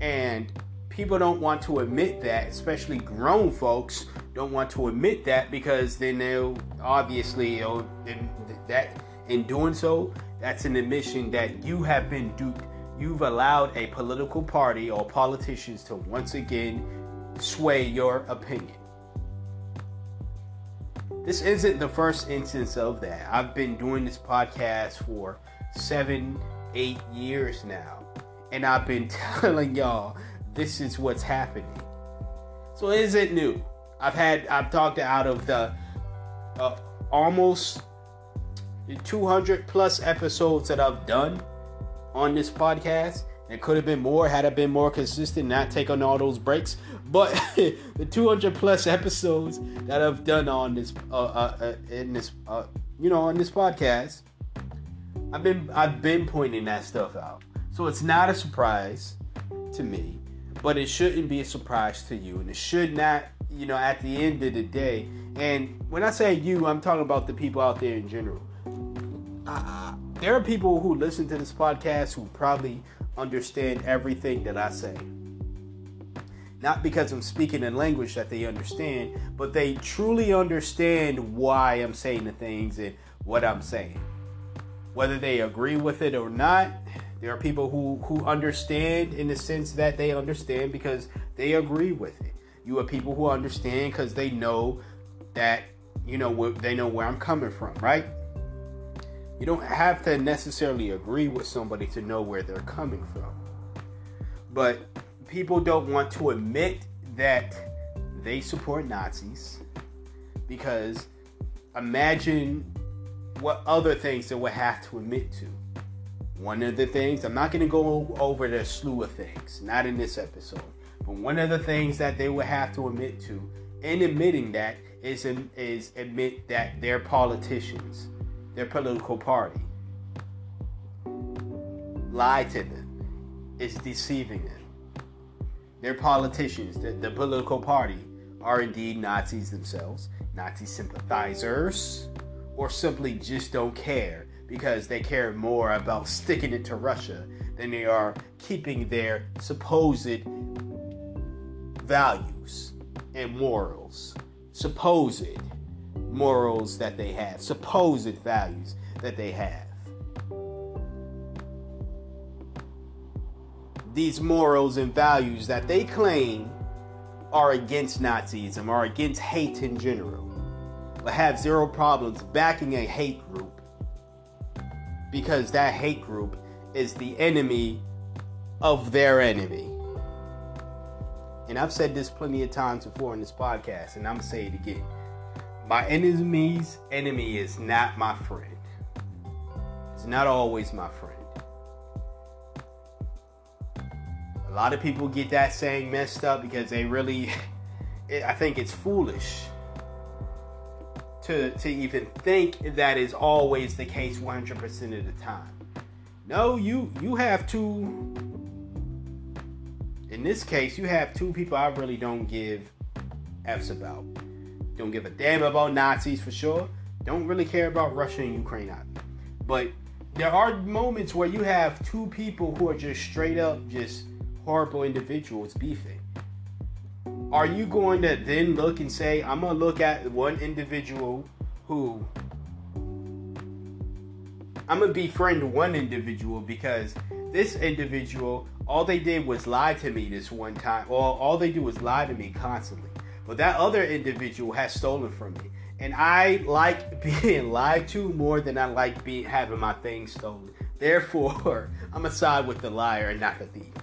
And people don't want to admit that, especially grown folks don't want to admit that because then they'll obviously in that in doing so, that's an admission that you have been duped. You've allowed a political party or politicians to once again sway your opinion. this isn't the first instance of that. I've been doing this podcast for seven, eight years now, and I've been telling y'all this is what's happening. So it isn't new. I've had I've talked out of the uh, almost 200 plus episodes that I've done on this podcast. It could have been more had I been more consistent, not taking all those breaks. But the 200 plus episodes that I've done on this, uh, uh, uh in this, uh, you know, on this podcast, I've been I've been pointing that stuff out. So it's not a surprise to me, but it shouldn't be a surprise to you, and it should not, you know, at the end of the day. And when I say you, I'm talking about the people out there in general. Uh, there are people who listen to this podcast who probably understand everything that I say. Not because I'm speaking in language that they understand, but they truly understand why I'm saying the things and what I'm saying. Whether they agree with it or not, there are people who, who understand in the sense that they understand because they agree with it. You have people who understand because they know that, you know, they know where I'm coming from, right? You don't have to necessarily agree with somebody to know where they're coming from. But people don't want to admit that they support Nazis because imagine what other things they would have to admit to. One of the things, I'm not going to go over the slew of things, not in this episode, but one of the things that they would have to admit to in admitting that is, is admit that they're politicians their political party. Lie to them. It's deceiving them. Their politicians, the, the political party, are indeed Nazis themselves, Nazi sympathizers, or simply just don't care because they care more about sticking it to Russia than they are keeping their supposed values and morals. Supposed morals that they have, supposed values that they have. These morals and values that they claim are against Nazism are against hate in general, but have zero problems backing a hate group because that hate group is the enemy of their enemy. And I've said this plenty of times before in this podcast, and I'm gonna say it again. My enemy's enemy is not my friend. It's not always my friend. A lot of people get that saying messed up because they really, I think it's foolish to, to even think that is always the case 100% of the time. No, you you have two. In this case, you have two people I really don't give f's about. Don't give a damn about Nazis for sure. Don't really care about Russia and Ukraine either. But there are moments where you have two people who are just straight up just horrible individuals beefing. Are you going to then look and say, I'm going to look at one individual who I'm going to befriend one individual because this individual, all they did was lie to me this one time. Or all they do is lie to me constantly. But that other individual has stolen from me. And I like being lied to more than I like being having my things stolen. Therefore, I'm a side with the liar and not the thief.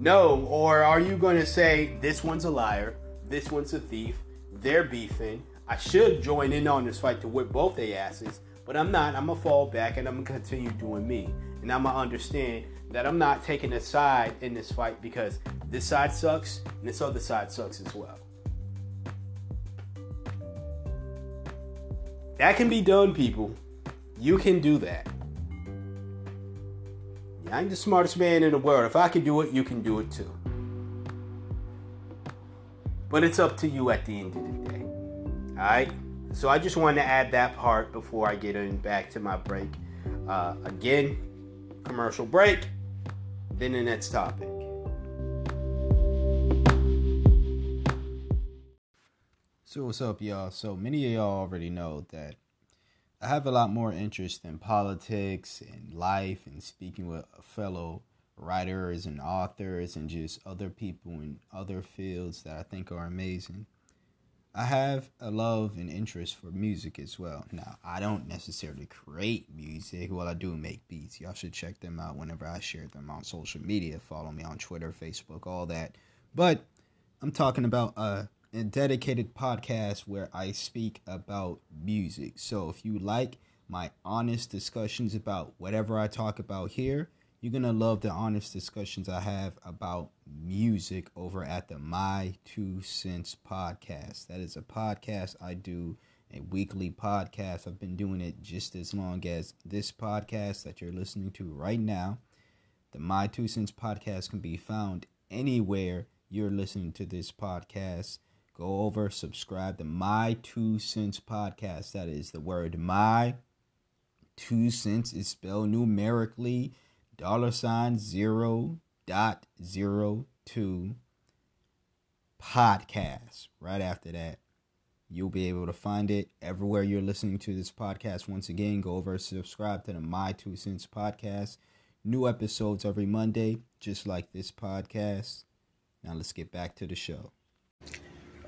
No, or are you going to say this one's a liar, this one's a thief, they're beefing. I should join in on this fight to whip both their asses, but I'm not. I'm gonna fall back and I'm gonna continue doing me. And I'm gonna understand that I'm not taking a side in this fight because this side sucks and this other side sucks as well. That can be done, people. You can do that. I ain't the smartest man in the world. If I can do it, you can do it too. But it's up to you at the end of the day. Alright? So I just wanted to add that part before I get in back to my break. Uh, again, commercial break, then the next topic. So what's up, y'all? So many of y'all already know that I have a lot more interest in politics and life and speaking with fellow writers and authors and just other people in other fields that I think are amazing. I have a love and interest for music as well. Now, I don't necessarily create music. Well, I do make beats. Y'all should check them out whenever I share them on social media. Follow me on Twitter, Facebook, all that. But I'm talking about a, a dedicated podcast where I speak about music. So if you like my honest discussions about whatever I talk about here, you're going to love the honest discussions I have about music over at the My Two Cents podcast. That is a podcast I do, a weekly podcast. I've been doing it just as long as this podcast that you're listening to right now. The My Two Cents podcast can be found anywhere you're listening to this podcast. Go over, subscribe to My Two Cents podcast. That is the word My Two Cents is spelled numerically dollar sign zero dot zero two podcast. Right after that, you'll be able to find it everywhere you're listening to this podcast. Once again, go over subscribe to the My Two Cents podcast. New episodes every Monday, just like this podcast. Now let's get back to the show.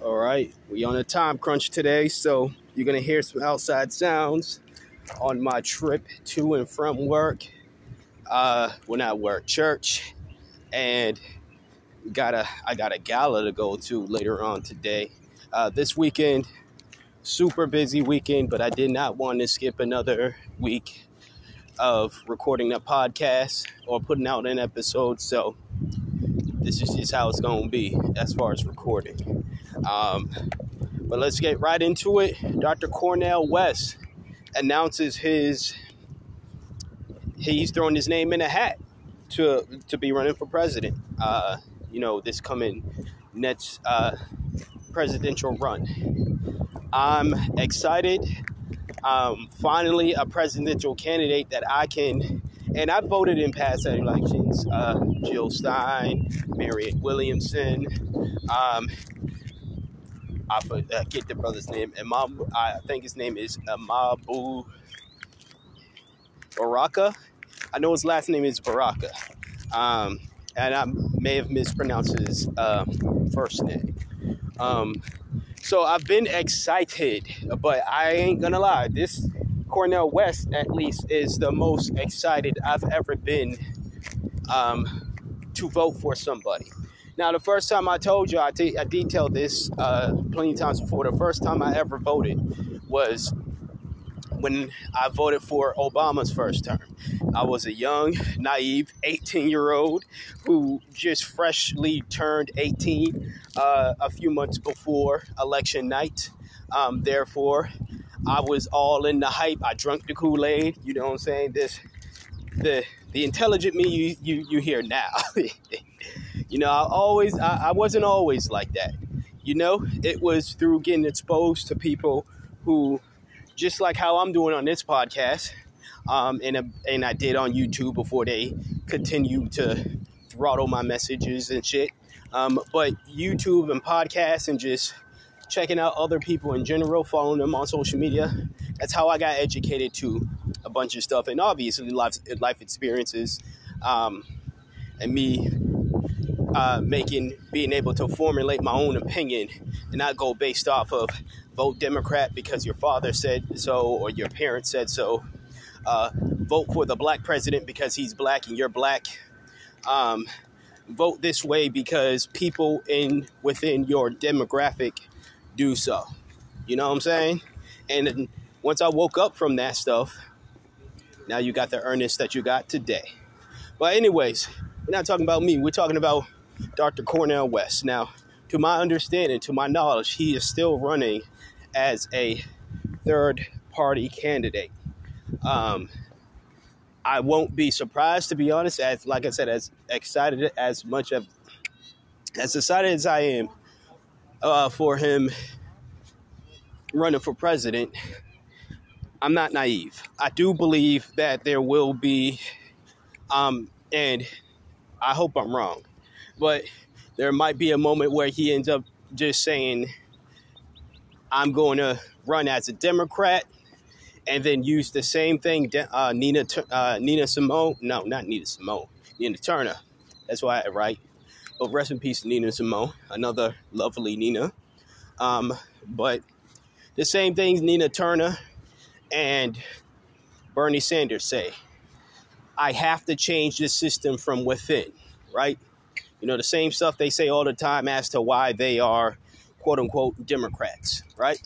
All right, we on a time crunch today, so you're gonna hear some outside sounds on my trip to and from work uh, when I work church, and got a I got a gala to go to later on today. Uh, this weekend, super busy weekend, but I did not want to skip another week of recording a podcast or putting out an episode. So this is just how it's to be as far as recording. Um, but let's get right into it. Dr. Cornel West announces his he's throwing his name in a hat to to be running for president. Uh, you know, this coming next uh, presidential run. I'm excited. Um, finally, a presidential candidate that I can, and I voted in past elections. Uh, Jill Stein, Marianne Williamson. Um, I forget the brother's name. Imam, I think his name is Amabu Baraka. I know his last name is Baraka. Um, and I may have mispronounced his uh, first name. Um, so I've been excited, but I ain't gonna lie. This Cornel West, at least, is the most excited I've ever been um, to vote for somebody. Now, the first time I told you, I, I detailed this uh, plenty of times before. The first time I ever voted was when I voted for Obama's first term. I was a young, naive 18 year old who just freshly turned 18 uh, a few months before election night. Um, therefore, I was all in the hype. I drank the Kool Aid. You know what I'm saying? This, the the intelligent me you you, you hear now. you know, I always I, I wasn't always like that. You know, it was through getting exposed to people who just like how I'm doing on this podcast, um, and, a, and I did on YouTube before they continue to throttle my messages and shit. Um, but YouTube and podcasts and just checking out other people in general, following them on social media. That's how I got educated to a bunch of stuff, and obviously life life experiences, um, and me uh, making being able to formulate my own opinion and not go based off of vote Democrat because your father said so or your parents said so. Uh, vote for the black president because he's black and you're black. Um, vote this way because people in within your demographic do so. You know what I'm saying? And once I woke up from that stuff, now you got the Ernest that you got today. But anyways, we're not talking about me. We're talking about Dr. Cornel West. Now, to my understanding, to my knowledge, he is still running as a third party candidate. Um, I won't be surprised, to be honest, as like I said, as excited as much of as excited as I am uh, for him running for president. I'm not naive. I do believe that there will be, um, and I hope I'm wrong, but there might be a moment where he ends up just saying, I'm going to run as a Democrat and then use the same thing uh, Nina uh, Nina Simone. No, not Nina Simone. Nina Turner. That's why I write. But rest in peace, Nina Simone. Another lovely Nina. Um, but the same things Nina Turner and Bernie Sanders say. I have to change the system from within, right? You know, the same stuff they say all the time as to why they are quote unquote Democrats, right?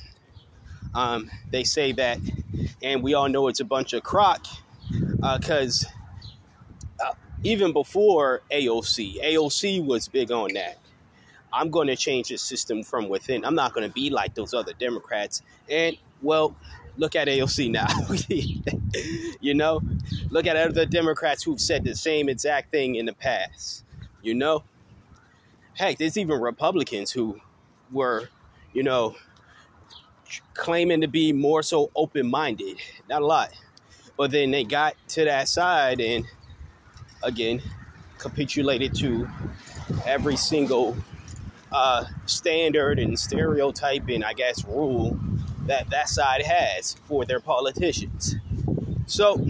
Um, they say that, and we all know it's a bunch of crock because uh, uh, even before AOC, AOC was big on that. I'm going to change the system from within. I'm not going to be like those other Democrats. And, well, look at AOC now. you know, look at other Democrats who've said the same exact thing in the past. You know, heck, there's even Republicans who were, you know, claiming to be more so open minded. Not a lot. But then they got to that side and, again, capitulated to every single uh, standard and stereotype and I guess rule that that side has for their politicians. So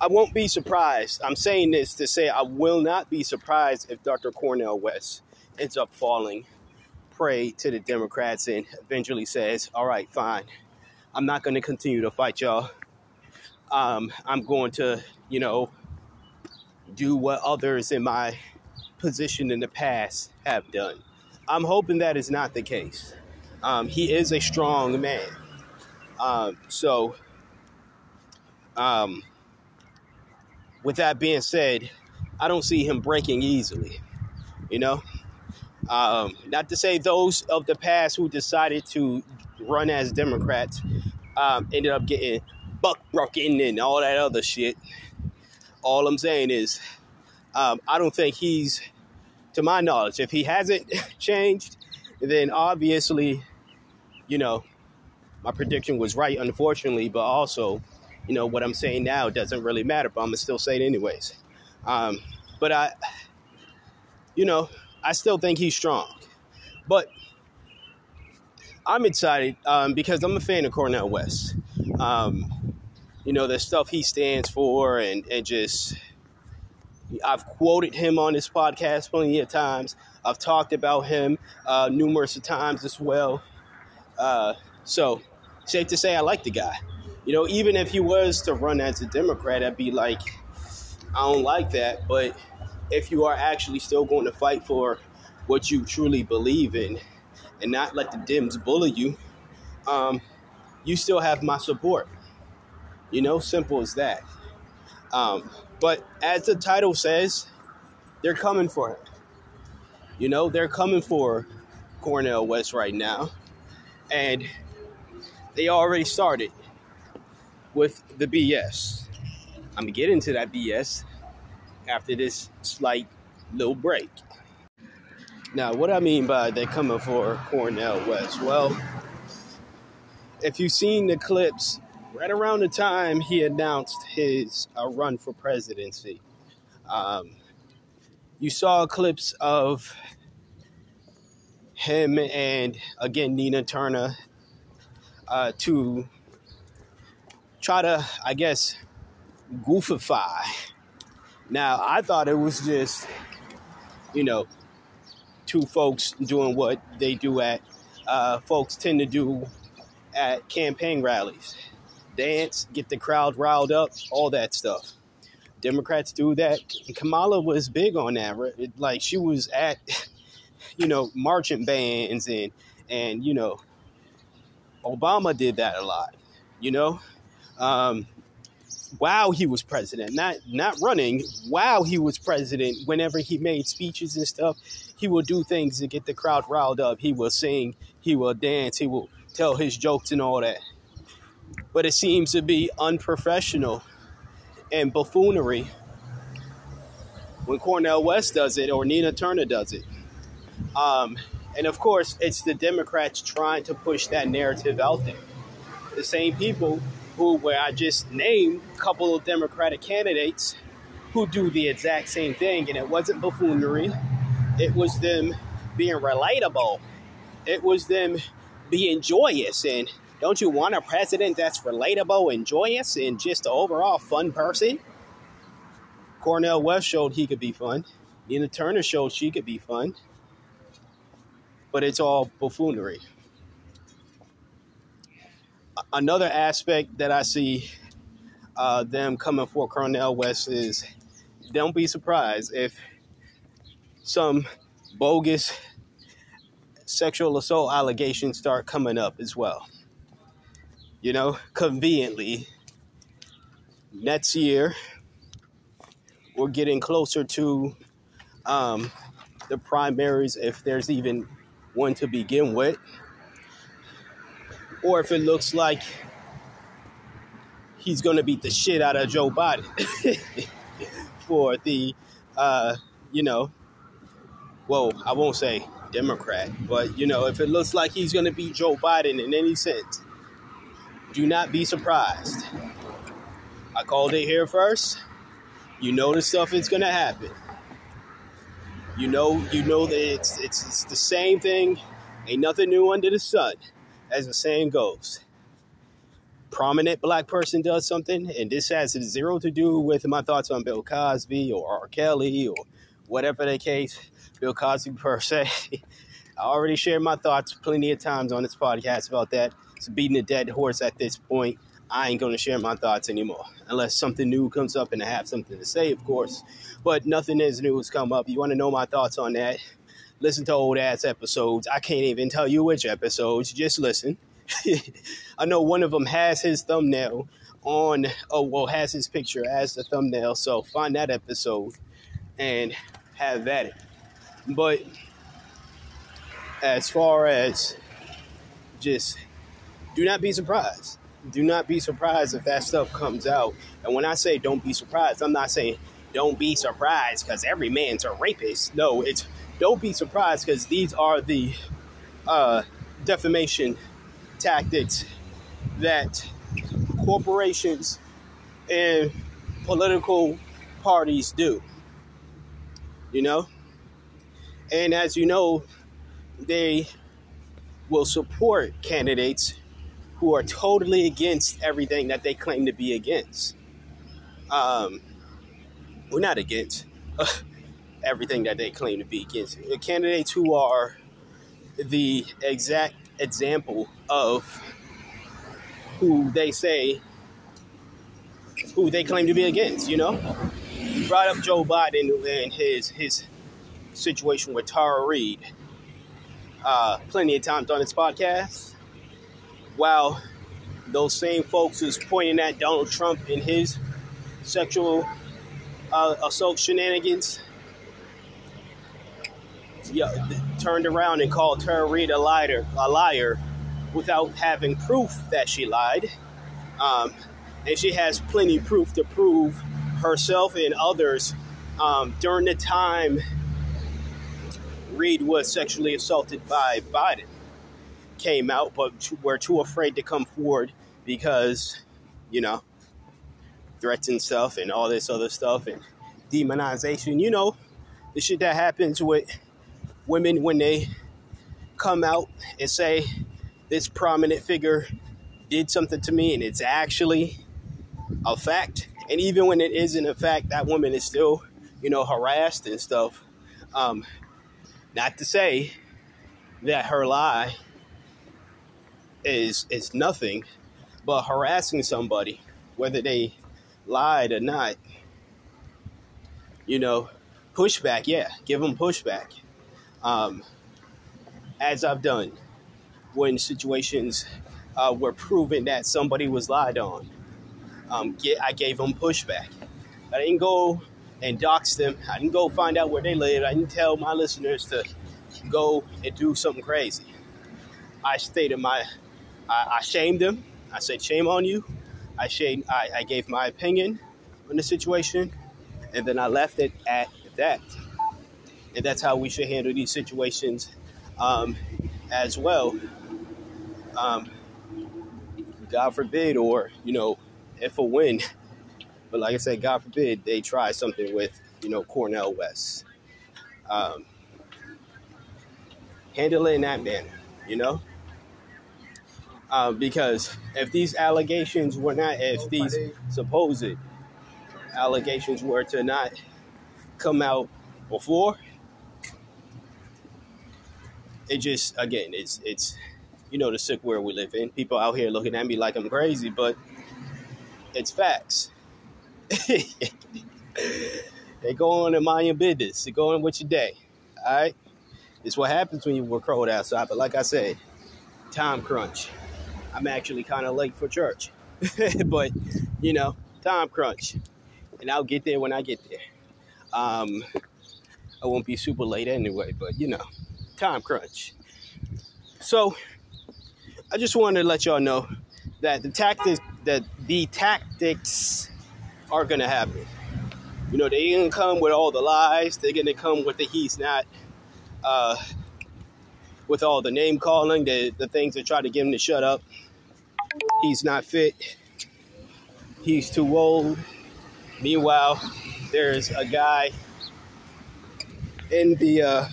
I won't be surprised. I'm saying this to say I will not be surprised if Dr. Cornel West ends up falling prey to the Democrats and eventually says, All right, fine. I'm not going to continue to fight y'all. Um, I'm going to, you know, do what others in my position in the past have done. I'm hoping that is not the case. Um, he is a strong man. Um, so, um, with that being said, I don't see him breaking easily. You know, um, not to say those of the past who decided to run as Democrats um, ended up getting buck broken and all that other shit. All I'm saying is, um, I don't think he's, to my knowledge, if he hasn't changed, then obviously, you know, my prediction was right, unfortunately, but also, you know, what I'm saying now doesn't really matter, but I'm going to still say it anyways. Um, but I, you know, I still think he's strong. But I'm excited um, because I'm a fan of Cornel West. Um, you know, the stuff he stands for and, and just I've quoted him on this podcast plenty of times. I've talked about him uh, numerous times as well. Uh, so, safe to say, I like the guy. You know, even if he was to run as a Democrat, I'd be like, I don't like that. But if you are actually still going to fight for what you truly believe in and not let the Dems bully you, um, you still have my support. You know, simple as that. Um, but as the title says, they're coming for him. You know, they're coming for Cornel West right now. And they already started with the BS. I'm to get into that BS after this slight little break. Now, what I mean by they're coming for Cornel West, well, if you've seen the clips right around the time he announced his uh, run for presidency. Um, you saw clips of him and again Nina Turner uh, to try to, I guess, goofify. Now, I thought it was just, you know, two folks doing what they do at, uh, folks tend to do at campaign rallies dance, get the crowd riled up, all that stuff. Democrats do that. Kamala was big on that. Like she was at, you know, marching bands and and you know, Obama did that a lot. You know, um, while he was president, not not running. While he was president, whenever he made speeches and stuff, he will do things to get the crowd riled up. He will sing. He will dance. He will tell his jokes and all that but it seems to be unprofessional and buffoonery when Cornel West does it or Nina Turner does it. Um, and of course, it's the Democrats trying to push that narrative out there. The same people who, where I just named a couple of Democratic candidates who do the exact same thing, and it wasn't buffoonery, it was them being relatable, it was them being joyous and don't you want a president that's relatable and joyous and just an overall fun person? Cornel West showed he could be fun. Nina Turner showed she could be fun. but it's all buffoonery. Another aspect that I see uh, them coming for Cornel West is don't be surprised if some bogus sexual assault allegations start coming up as well. You know, conveniently, next year we're getting closer to um, the primaries, if there's even one to begin with, or if it looks like he's going to beat the shit out of Joe Biden for the, uh, you know, well, I won't say Democrat, but you know, if it looks like he's going to beat Joe Biden in any sense, do not be surprised. I called it here first. You know the stuff is going to happen. You know, you know that it's, it's it's the same thing. Ain't nothing new under the sun, as the saying goes prominent black person does something, and this has zero to do with my thoughts on Bill Cosby or R. Kelly or whatever the case, Bill Cosby per se. I already shared my thoughts plenty of times on this podcast about that. It's beating a dead horse at this point. I ain't going to share my thoughts anymore unless something new comes up and I have something to say, of course. But nothing as new has come up. You want to know my thoughts on that? Listen to old ass episodes. I can't even tell you which episodes. Just listen. I know one of them has his thumbnail on, oh, well, has his picture as the thumbnail. So find that episode and have that. But as far as just do not be surprised. Do not be surprised if that stuff comes out. And when I say don't be surprised, I'm not saying don't be surprised because every man's a rapist. No, it's don't be surprised because these are the uh, defamation tactics that corporations and political parties do. You know? And as you know, they will support candidates who are totally against everything that they claim to be against. Um, we're not against everything that they claim to be against. The candidates who are the exact example of who they say, who they claim to be against, you know? You brought up Joe Biden and his his situation with Tara Reade uh, plenty of times on this podcast. While those same folks is pointing at Donald Trump and his sexual uh, assault shenanigans, yeah, turned around and called Tara Reade a liar, a liar, without having proof that she lied. Um, and she has plenty proof to prove herself and others um, during the time Reade was sexually assaulted by Biden came out, but were too afraid to come forward because, you know, threats and stuff and all this other stuff and demonization. You know, the shit that happens with women when they come out and say this prominent figure did something to me and it's actually a fact. And even when it isn't a fact, that woman is still, you know, harassed and stuff. Um, not to say that her lie is is nothing, but harassing somebody, whether they lied or not, you know, pushback. Yeah, give them pushback. Um, as I've done when situations uh, were proven that somebody was lied on. Um, get, I gave them pushback. I didn't go and dox them. I didn't go find out where they live. I didn't tell my listeners to go and do something crazy. I stated my, I, I shamed them. I said, shame on you. I, shamed, I, I gave my opinion on the situation, and then I left it at that. And that's how we should handle these situations um, as well. Um, God forbid, or, you know, if a win but like I said, God forbid they try something with, you know, Cornel West. Um, handle it in that manner, you know? Uh, because if these allegations were not, if these supposed allegations were to not come out before, it just again, it's it's you know the sick world we live in. People out here looking at me like I'm crazy, but it's facts. they go on and mind your business. They go on with your day. All right. It's what happens when you work cold outside. But like I said, time crunch. I'm actually kind of late for church, but you know, time crunch, and I'll get there when I get there. Um, I won't be super late anyway, but you know, time crunch. So I just wanted to let y'all know that the tactics that the tactics are gonna happen. You know, they're gonna come with all the lies. They're gonna come with the he's not, uh, with all the name calling, the the things that try to get him to shut up. He's not fit. He's too old. Meanwhile, there's a guy in the uh,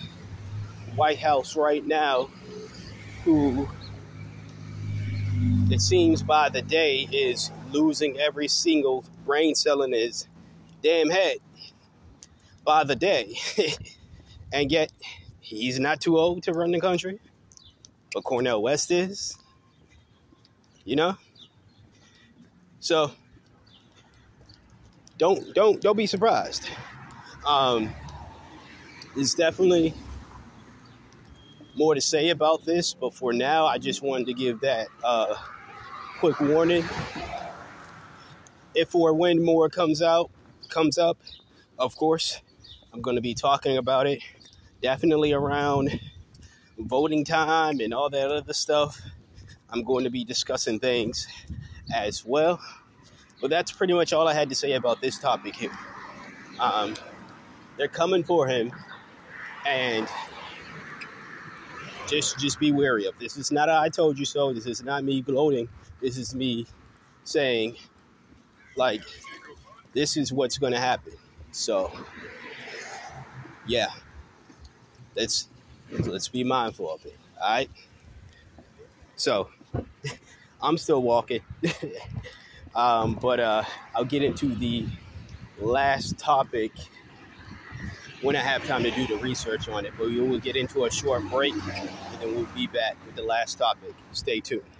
White House right now who it seems by the day is losing every single brain cell in his damn head by the day. and yet, he's not too old to run the country, but Cornel West is. You know? So don't don't don't be surprised. Um, there's definitely more to say about this, but for now, I just wanted to give that uh, quick warning. If or when more comes out, comes up, of course, I'm going to be talking about it. Definitely around voting time and all that other stuff. I'm going to be discussing things as well. But that's pretty much all I had to say about this topic here. Um, they're coming for him, and just just be wary of this. Is not I told you so. This is not me gloating. This is me saying, like, this is what's going to happen. So, yeah, let's let's be mindful of it. All right. So, I'm still walking, um, but uh, I'll get into the last topic when I have time to do the research on it. But we will get into a short break, and then we'll be back with the last topic. Stay tuned.